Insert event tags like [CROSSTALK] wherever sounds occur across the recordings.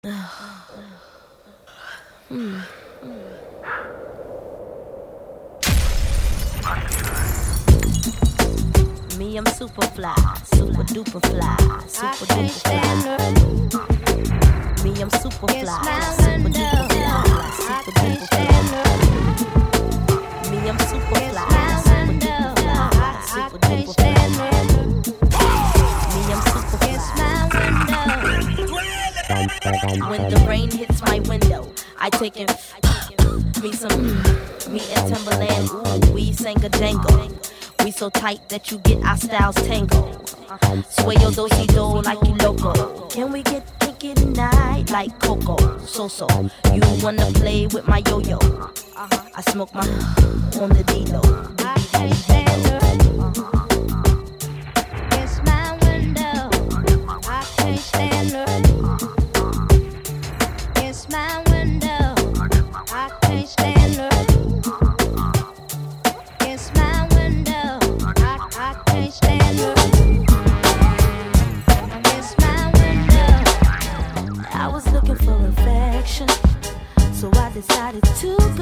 [SIGHS] Me, I'm super fly, super duper fly, super duper fly. Me, I'm super fly, super duper fly, super duper fly. Me, I'm super fly, super duper fly, super duper fly. When the rain hits my window, I take and me some me and Timbaland. Ooh, we sang a jangle. We so tight that you get our styles tangled. Sway your dozy do like you loco. Can we get kinky tonight like Coco? So so, you wanna play with my yo yo? Uh-huh. I smoke my on the D-Lo. I decided to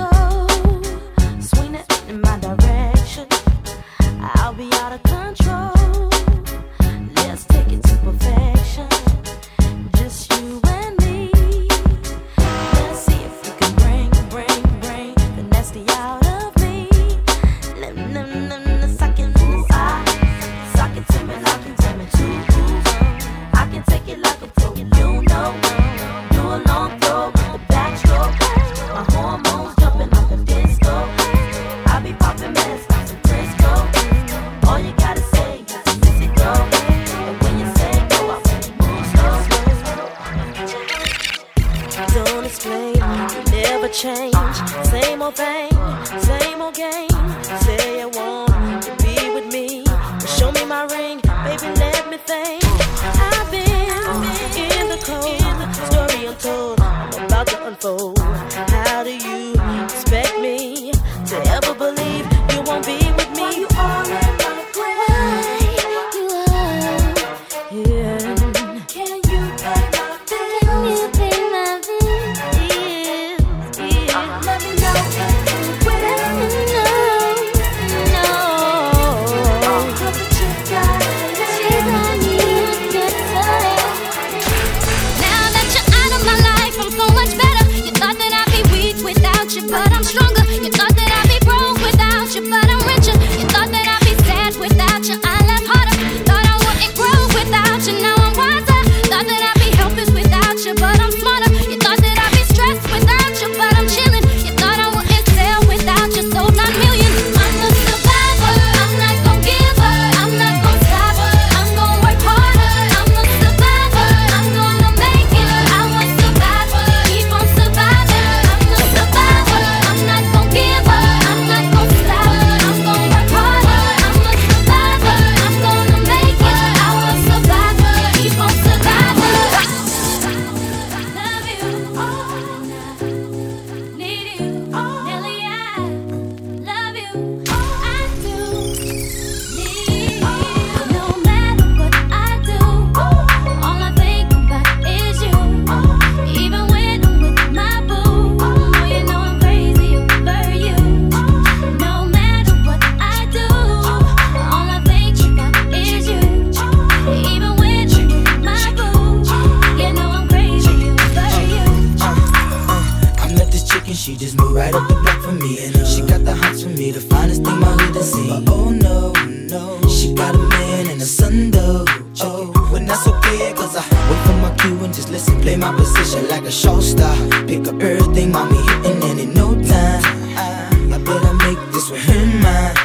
Pick up everything, mommy hitting and in no time. I, better make this with him mine.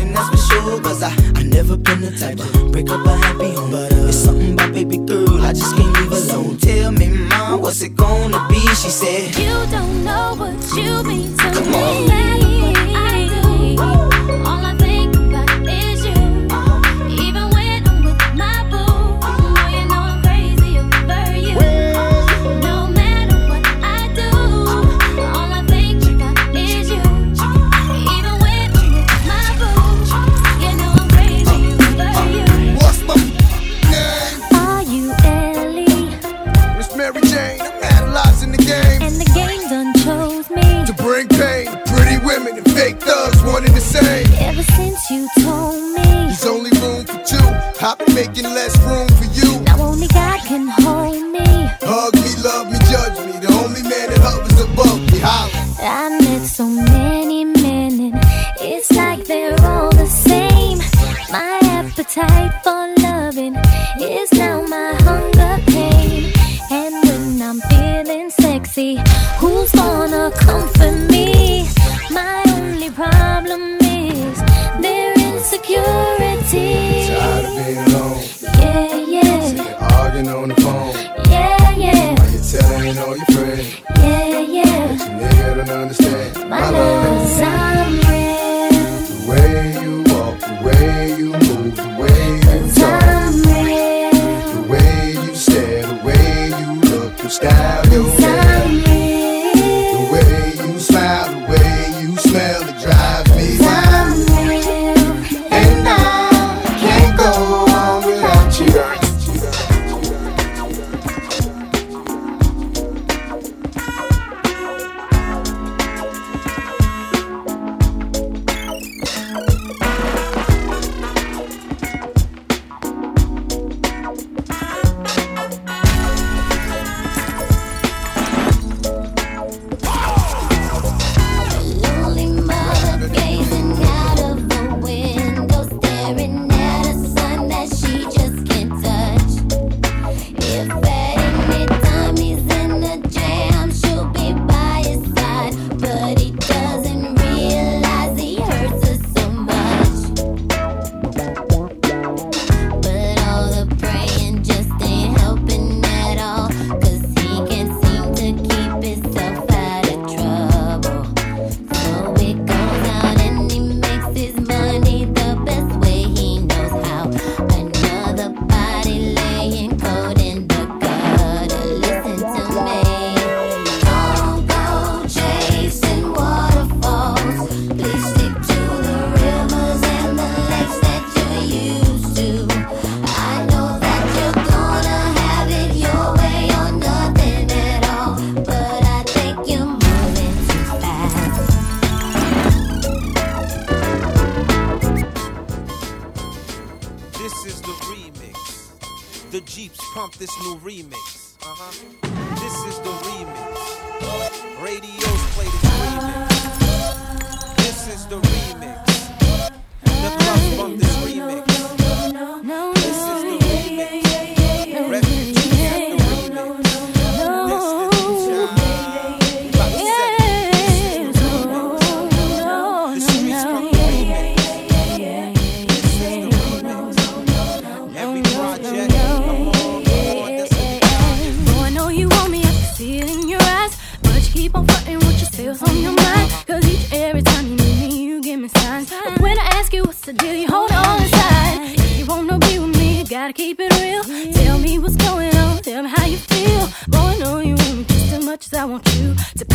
And that's for sure, cause I, I never been the type to break up a happy home. But uh, it's something about baby girl, I just can't leave alone. Tell me, mom, what's it gonna be? She said, You don't know what you mean to Come me. On. living on the phone.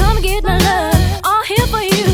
Come get my love, all here for you.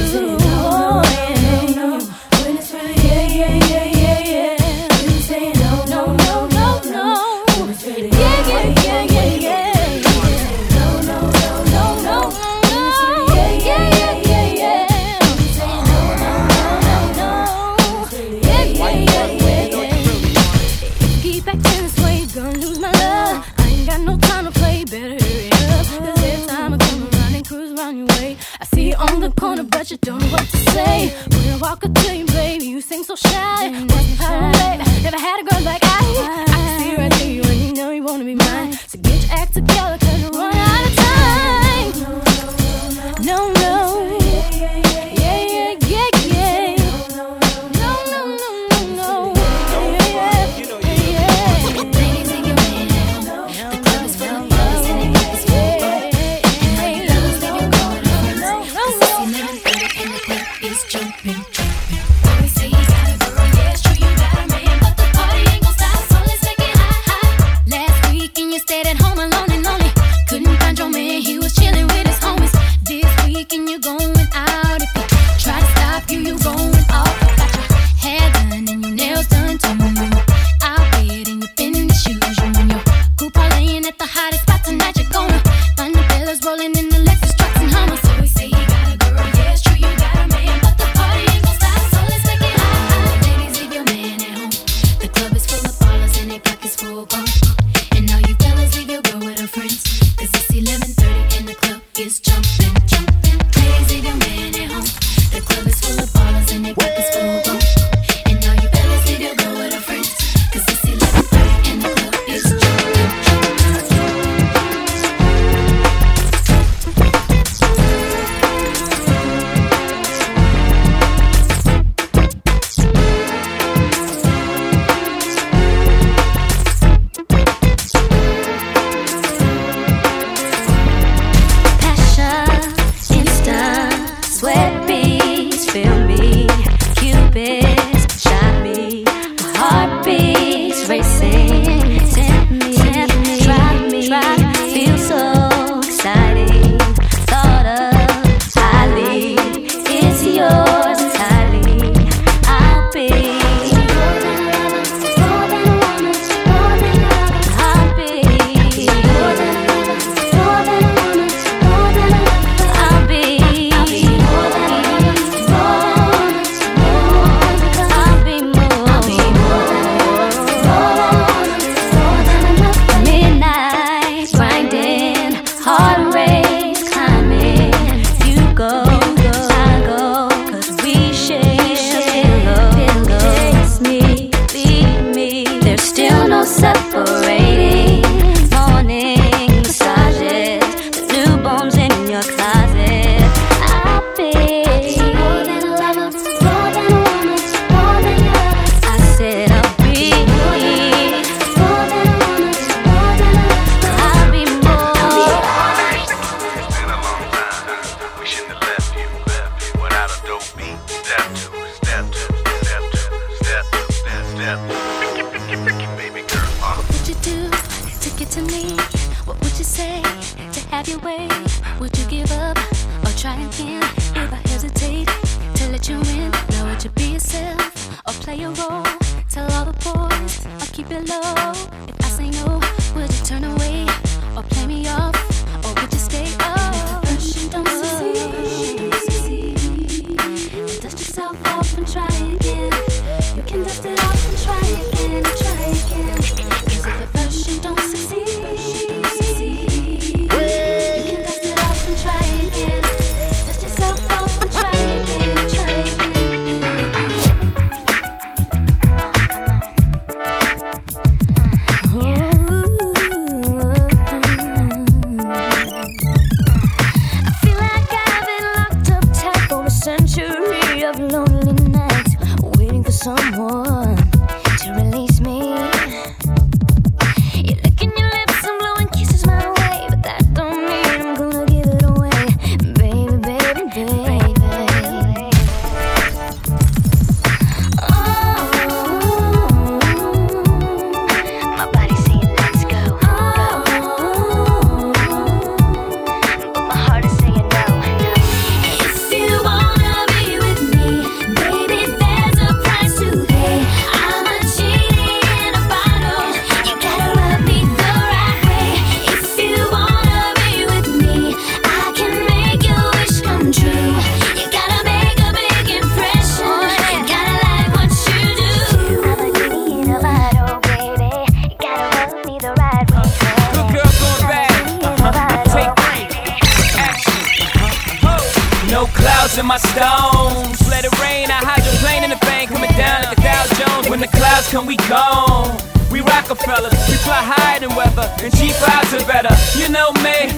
butter. You know me.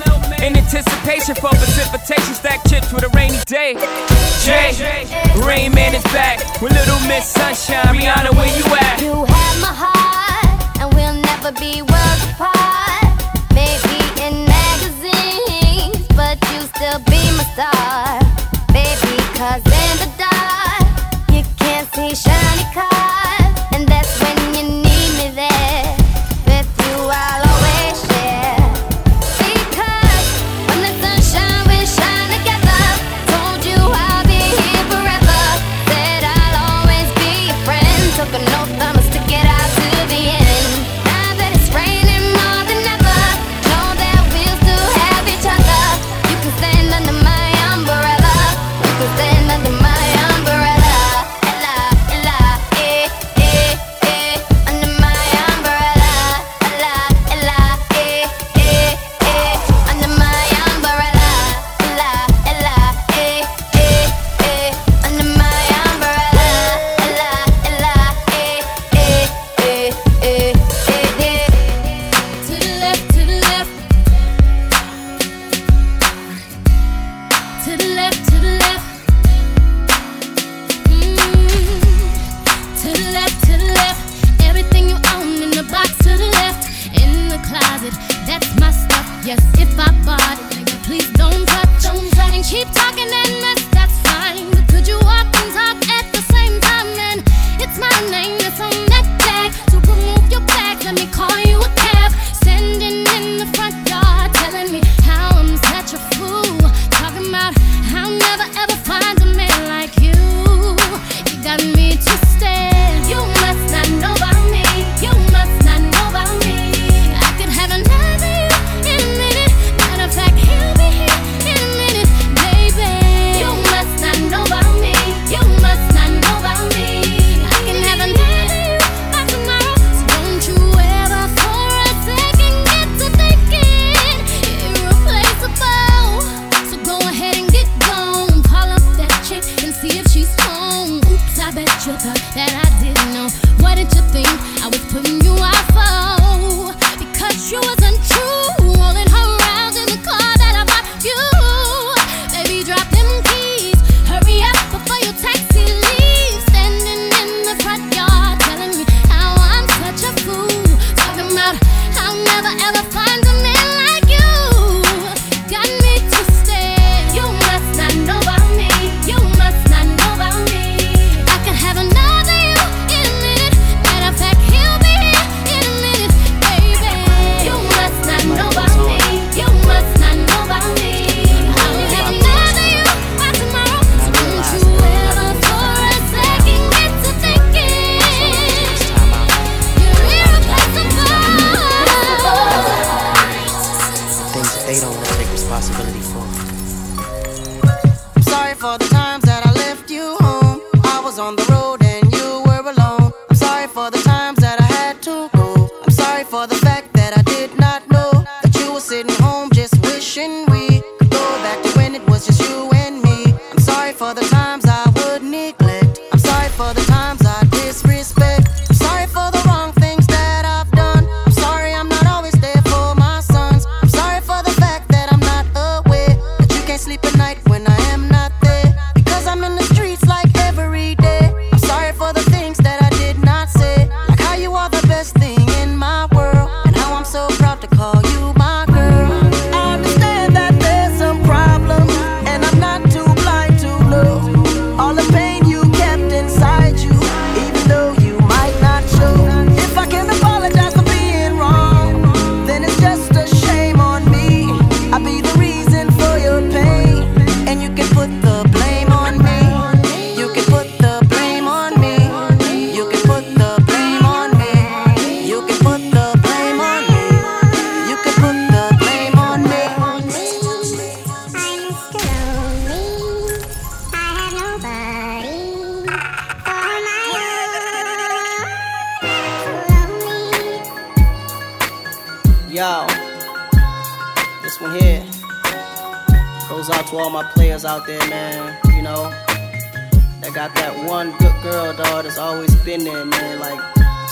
In anticipation for precipitation, stack chips with a rainy day. Jay, Rain Man is back with Little Miss Sunshine. Rihanna, where you at? You have my heart, and we'll never be.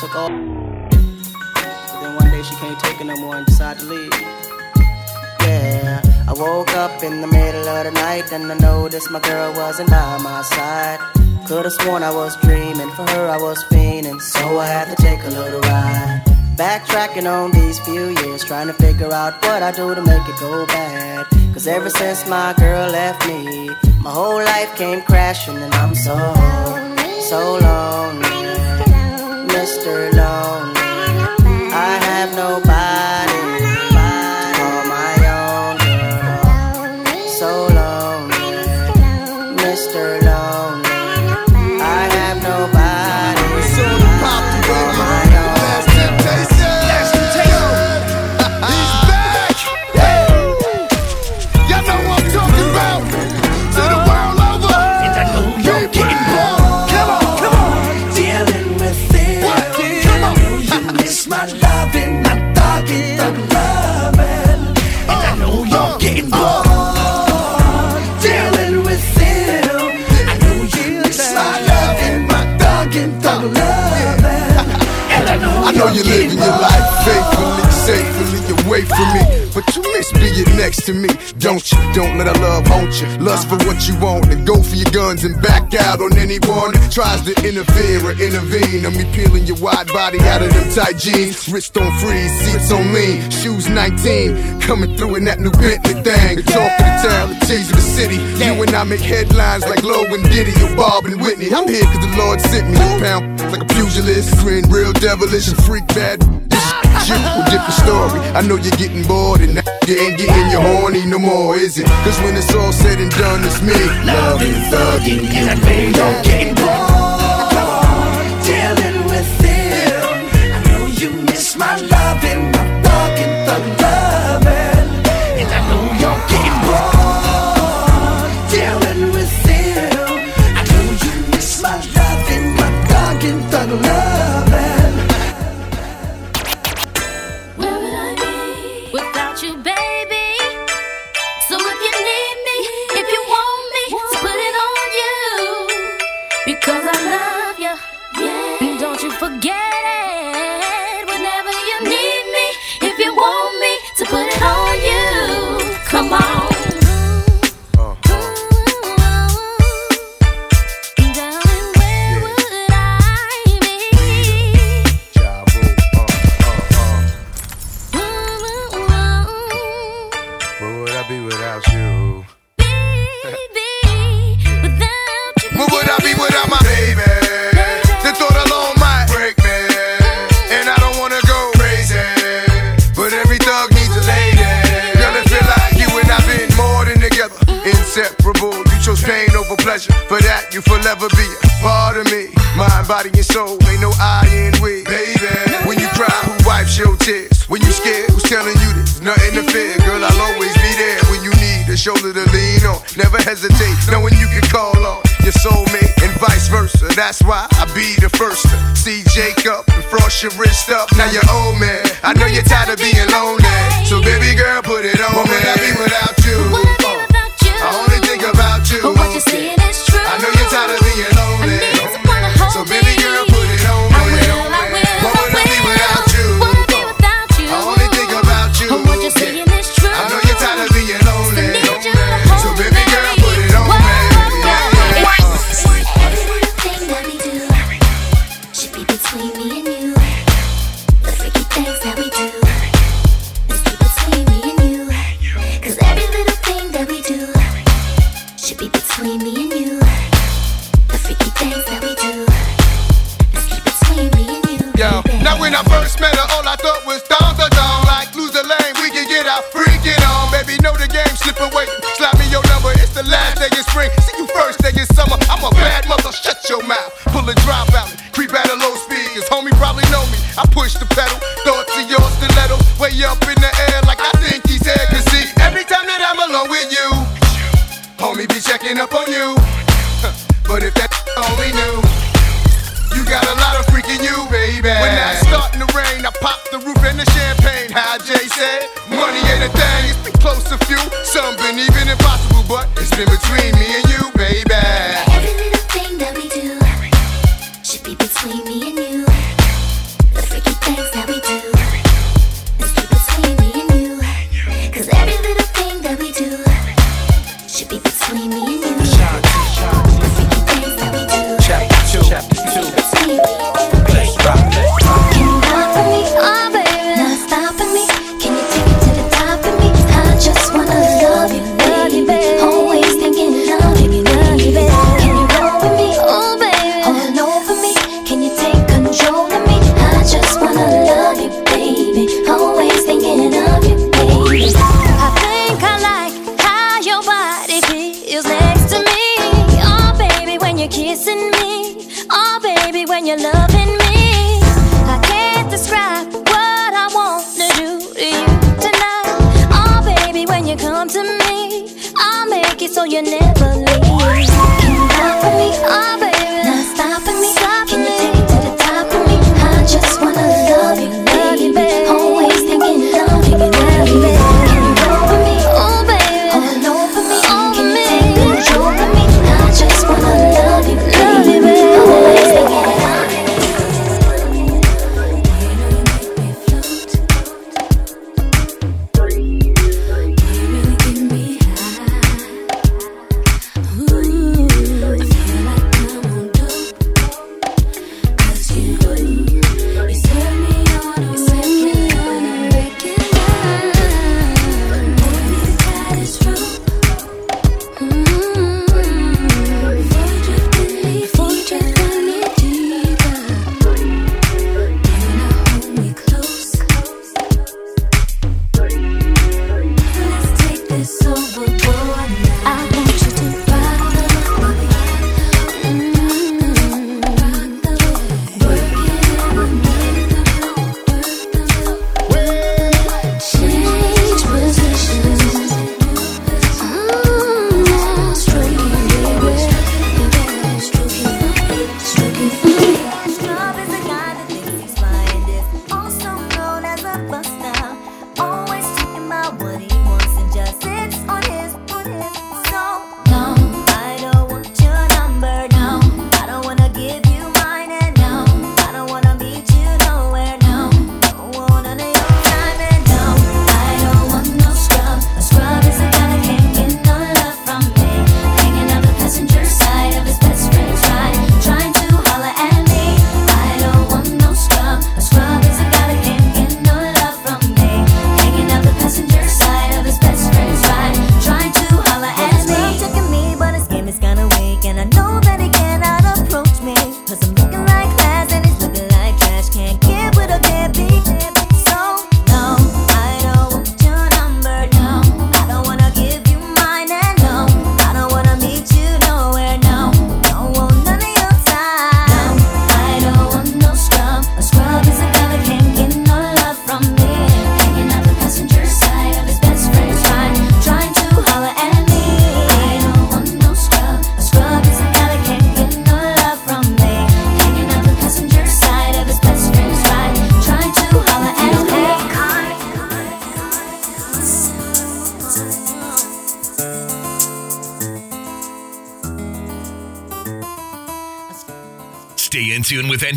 took. But then one day she can't take it no more and decided to leave. Yeah, I woke up in the middle of the night and I noticed my girl wasn't by my side. Could've sworn I was dreaming, for her I was fiending, so I had to take a little ride. Backtracking on these few years, trying to figure out what I do to make it go bad. Cause ever since my girl left me, my whole life came crashing, and I'm so, so lonely master now. Don't let our love haunt you. Lust for what you want and go for your guns and back out on anyone that tries to interfere or intervene. I'm peeling your wide body out of them tight jeans. Wrist on freeze, seats on lean, shoes 19. Coming through in that new Bentley thing. The talk of the town, the tease of the city. You and I make headlines like Lo and Diddy or Bob and Whitney. I'm here cause the Lord sent me. Pound like a pugilist, grin real devilish and freak bad you a different story. I know you're getting bored and now you ain't getting your horny no more, is it? Cause when it's all said and done, it's me. Loving, thugging, and I think I'm getting bored. Dealing with. I know you miss my loving, my thugging, thug. And I know you're getting bored. Dealing with. I know you miss my loving, my thugging.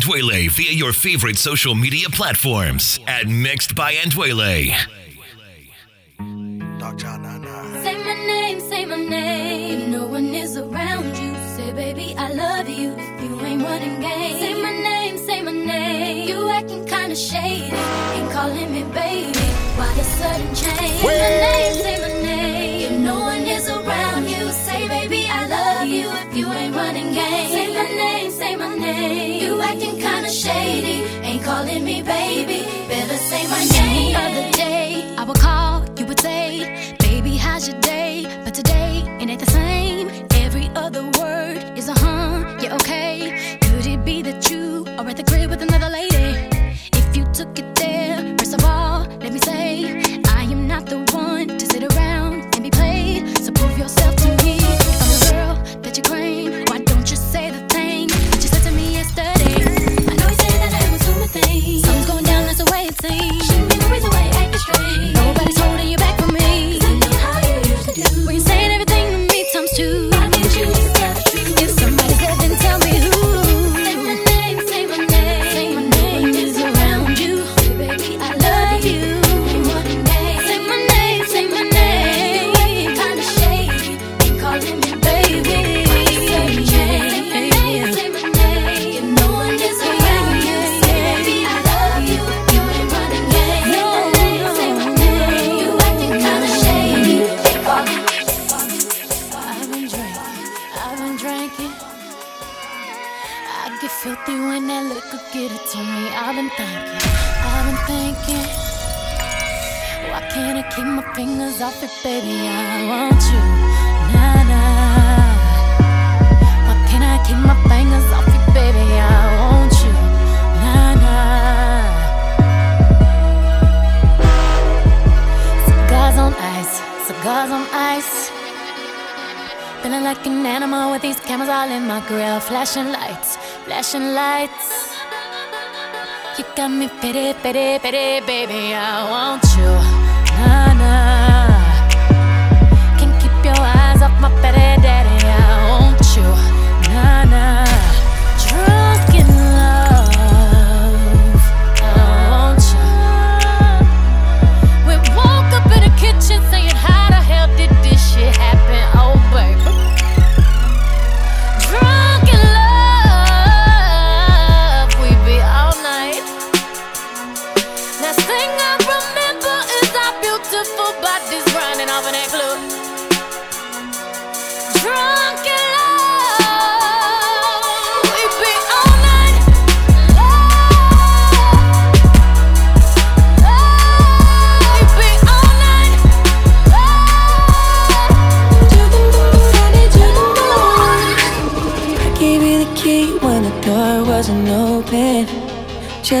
Andwele via your favorite social media platforms at Mixed by Andwele. An animal with these cameras all in my grill. Flashing lights, flashing lights. You got me pity, pity, pity, baby. I want you, nah, nah. Can't keep your eyes off my pity,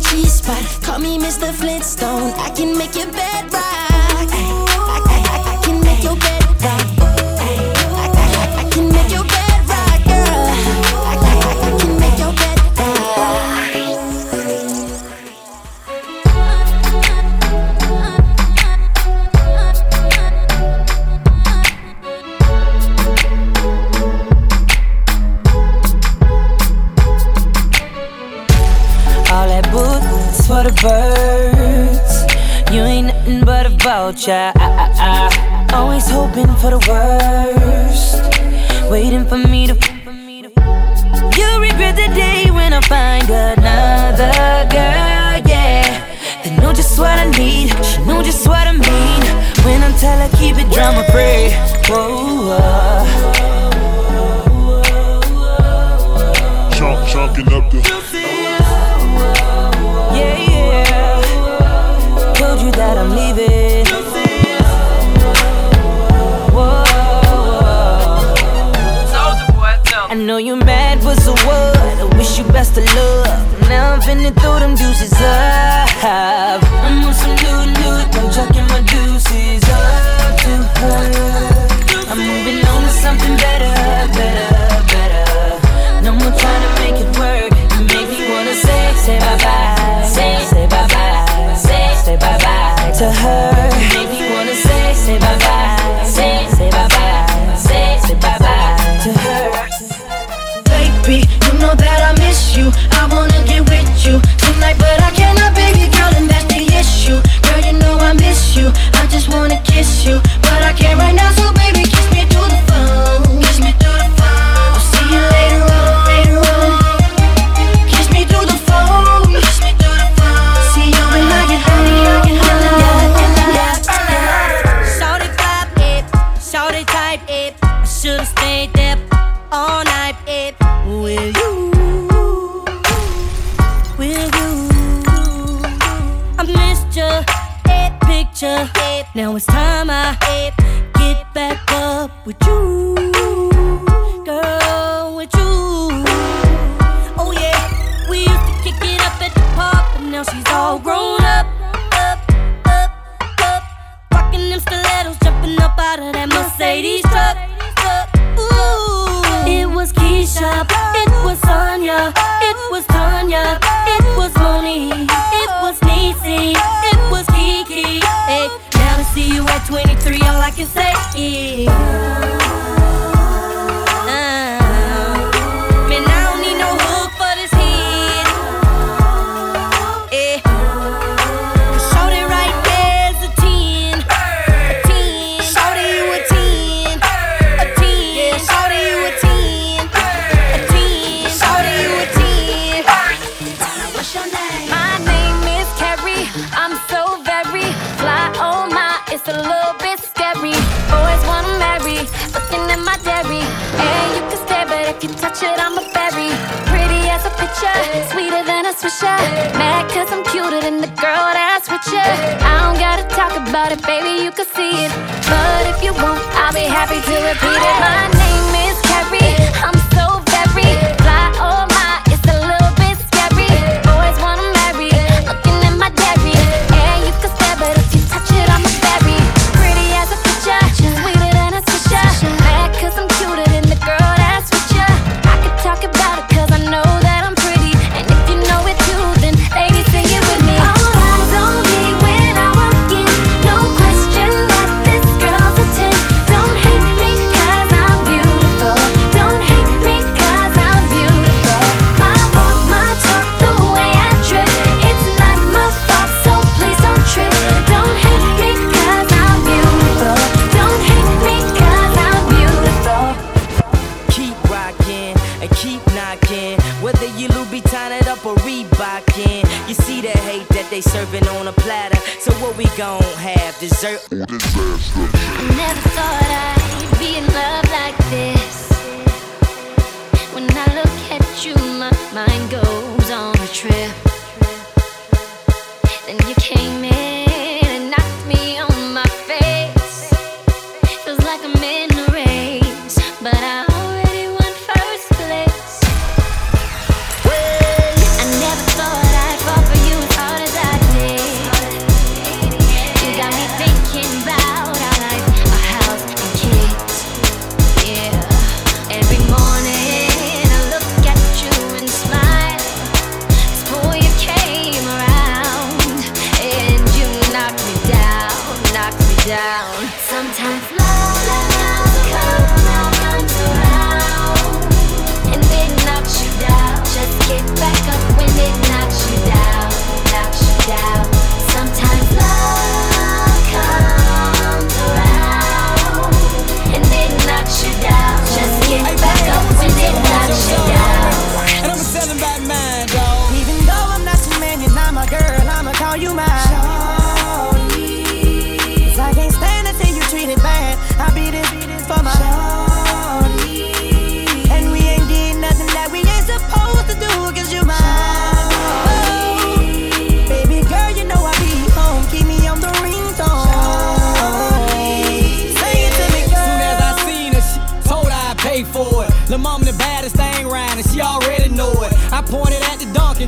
G spot. Call me Mr. Flintstone. I can make your bed rock. I, I, I, I can make your bed rock. But a vulture. I, I, I. Always hoping for the worst. Waiting for me to. You'll regret the day when I find another girl, yeah. They know just what I need, she know just what I mean. When I tell her keep it drama free. Whoa, uh. Chunk, chunking up the. Best of luck. Now I'm finna throw them deuces up. I'm on some new can say is. I don't gotta talk about it, baby, you can see it. But if you want, I'll be happy to repeat it. My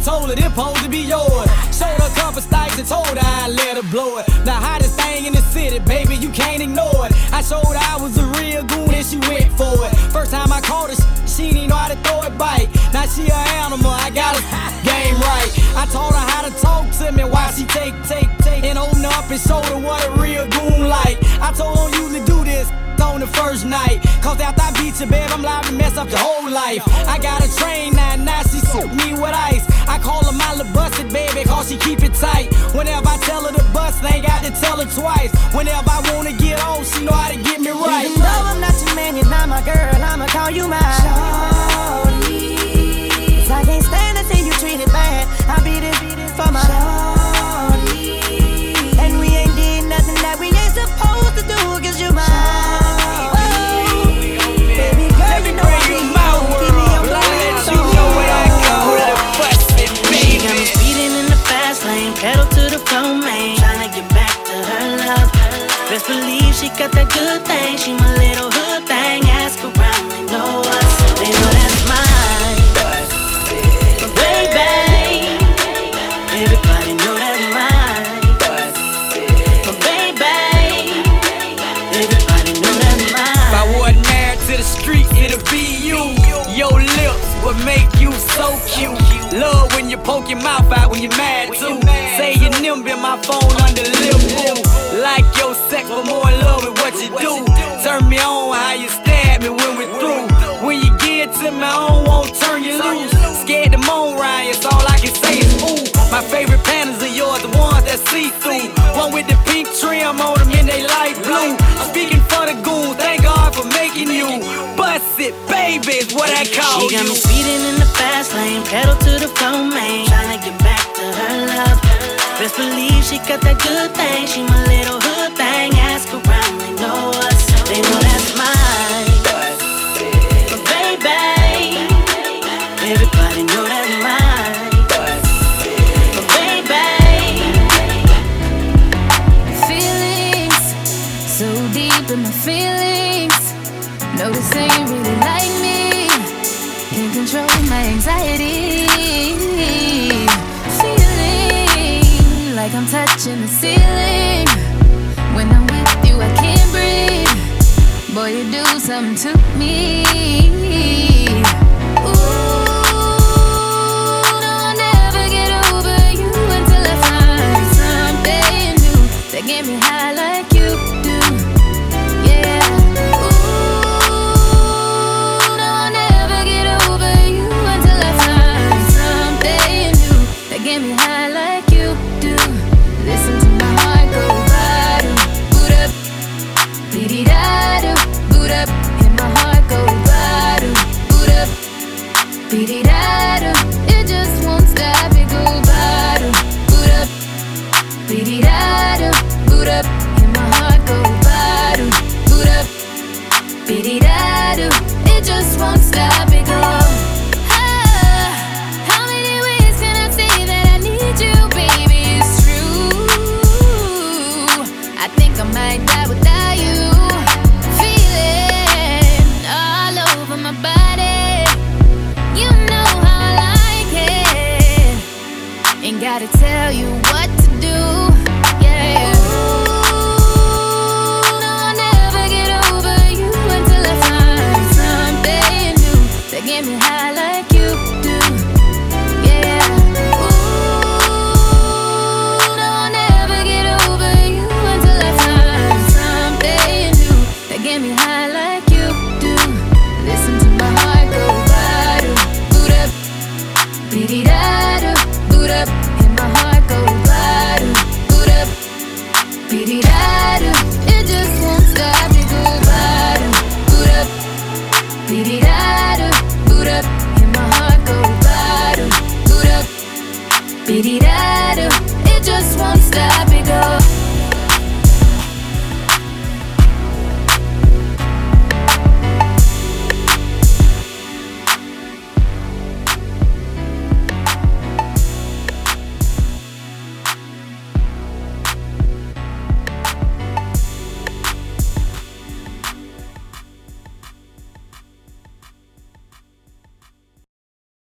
told her this supposed to be yours. Showed her a couple stikes and told her I'd let her blow it. The hottest thing in the city, baby, you can't ignore it. I showed her I was a real goon and she went for it. First time I caught her, she didn't know how to throw it bite. Now she an animal, I got her [LAUGHS] game right. I taught her how to talk to me while she take, take, take, and open up and show her what a real goon like. I told her usually do this on the first night. Cause after I beat you, babe, I'm liable to mess up your whole life. I got a train now, now she suit me with ice. I call her my little busted baby, cause she keep it tight. Whenever I tell her to bust, ain't got to tell her twice. Whenever I wanna get off, she know how to get me right. Even though I'm not your man, you're not my girl, I'ma call you mine. Got that good thing. She my little hood thing. Ask around, they know us. They know that's mine. But baby, everybody know that's mine. Baby, everybody know that's mine. If I wasn't married to the street, it'll be you. Your lips would make you so cute. Love when you poke your mouth out when you're mad too. Say your nimble my phone under lip. Like your sex, but more My favorite pandas are yours, the ones that see through. One with the pink trim on them and they light blue. I'm speaking for the goons, thank God for making you. Bust it, baby, is what I call She got me speeding in the fast lane, pedal to the floor, man. Tryna get back to her love. Best believe she got that good thing. She my little